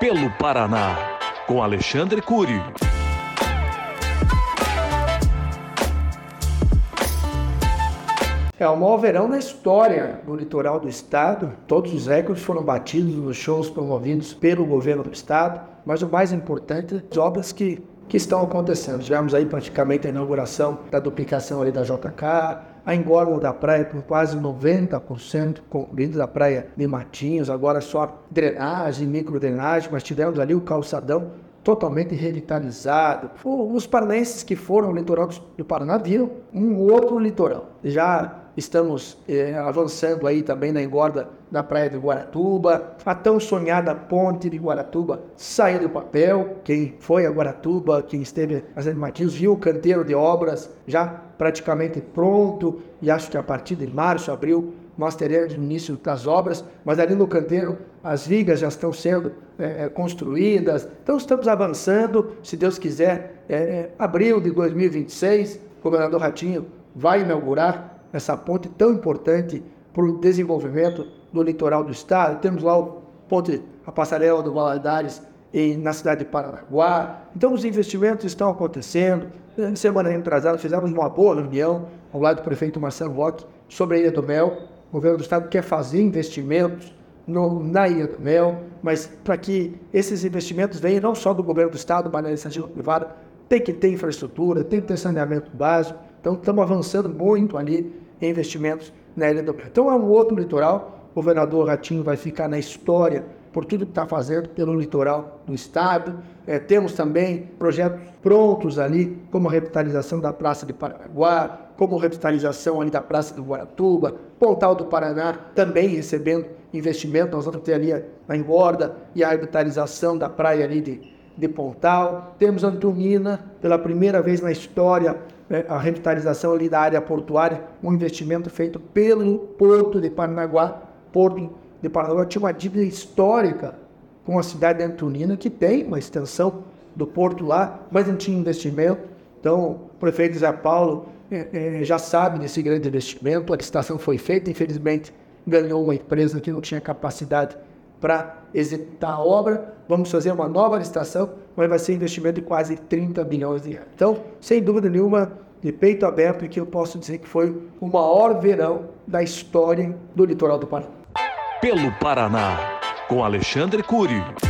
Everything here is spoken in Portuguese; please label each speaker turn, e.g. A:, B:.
A: Pelo Paraná, com Alexandre Cury.
B: É o maior verão na história do litoral do estado. Todos os recordes foram batidos nos shows promovidos pelo governo do estado, mas o mais importante, as obras que, que estão acontecendo. Tivemos aí praticamente a inauguração da duplicação ali da JK, a engorda da praia por quase 90%, concluída da praia de Matinhos, agora só drenagem, microdrenagem, mas tivemos ali o calçadão totalmente revitalizado. Os paranaenses que foram ao litoral do Paraná viram um outro litoral. Já Estamos eh, avançando aí também na engorda da praia de Guaratuba. A tão sonhada ponte de Guaratuba saiu do papel. Quem foi a Guaratuba, quem esteve fazendo Martins, viu o canteiro de obras já praticamente pronto. E acho que a partir de março, abril, nós teremos o início das obras. Mas ali no canteiro, as vigas já estão sendo eh, construídas. Então estamos avançando. Se Deus quiser, eh, abril de 2026, o governador Ratinho vai inaugurar essa ponte tão importante para o desenvolvimento do litoral do estado. Temos lá o ponte, a passarela do Valadares em, na cidade de Paranaguá. Então os investimentos estão acontecendo. Na semana retrasada fizemos uma boa reunião ao lado do prefeito Marcelo Roque sobre a Ilha do Mel. O governo do estado quer fazer investimentos no, na Ilha do Mel, mas para que esses investimentos venham não só do governo do estado, mas da iniciativa privada, tem que ter infraestrutura, tem que ter saneamento básico. Então estamos avançando muito ali em investimentos na Ilha do Mel. Então é um outro litoral. O governador Ratinho vai ficar na história por tudo que está fazendo pelo litoral do estado. É, temos também projetos prontos ali, como a revitalização da Praça de Paranaguá, como a revitalização ali da Praça do Guaratuba, Pontal do Paraná também recebendo investimento. Nós vamos ter ali a engorda e a revitalização da praia ali de, de Pontal. Temos Antonina, pela primeira vez na história, né, a revitalização ali da área portuária, um investimento feito pelo Porto de Paranaguá. Porto de Paranaguá tinha uma dívida histórica com a cidade de Antonina, que tem uma extensão do porto lá, mas não tinha investimento. Então, o prefeito Zé Paulo é, é, já sabe desse grande investimento, a licitação foi feita, infelizmente ganhou uma empresa que não tinha capacidade para executar a obra. Vamos fazer uma nova licitação, mas vai ser investimento de quase 30 bilhões de reais. Então, sem dúvida nenhuma, de peito aberto, que eu posso dizer que foi o maior verão da história do litoral do Paraná.
A: Pelo Paraná, com Alexandre Cury.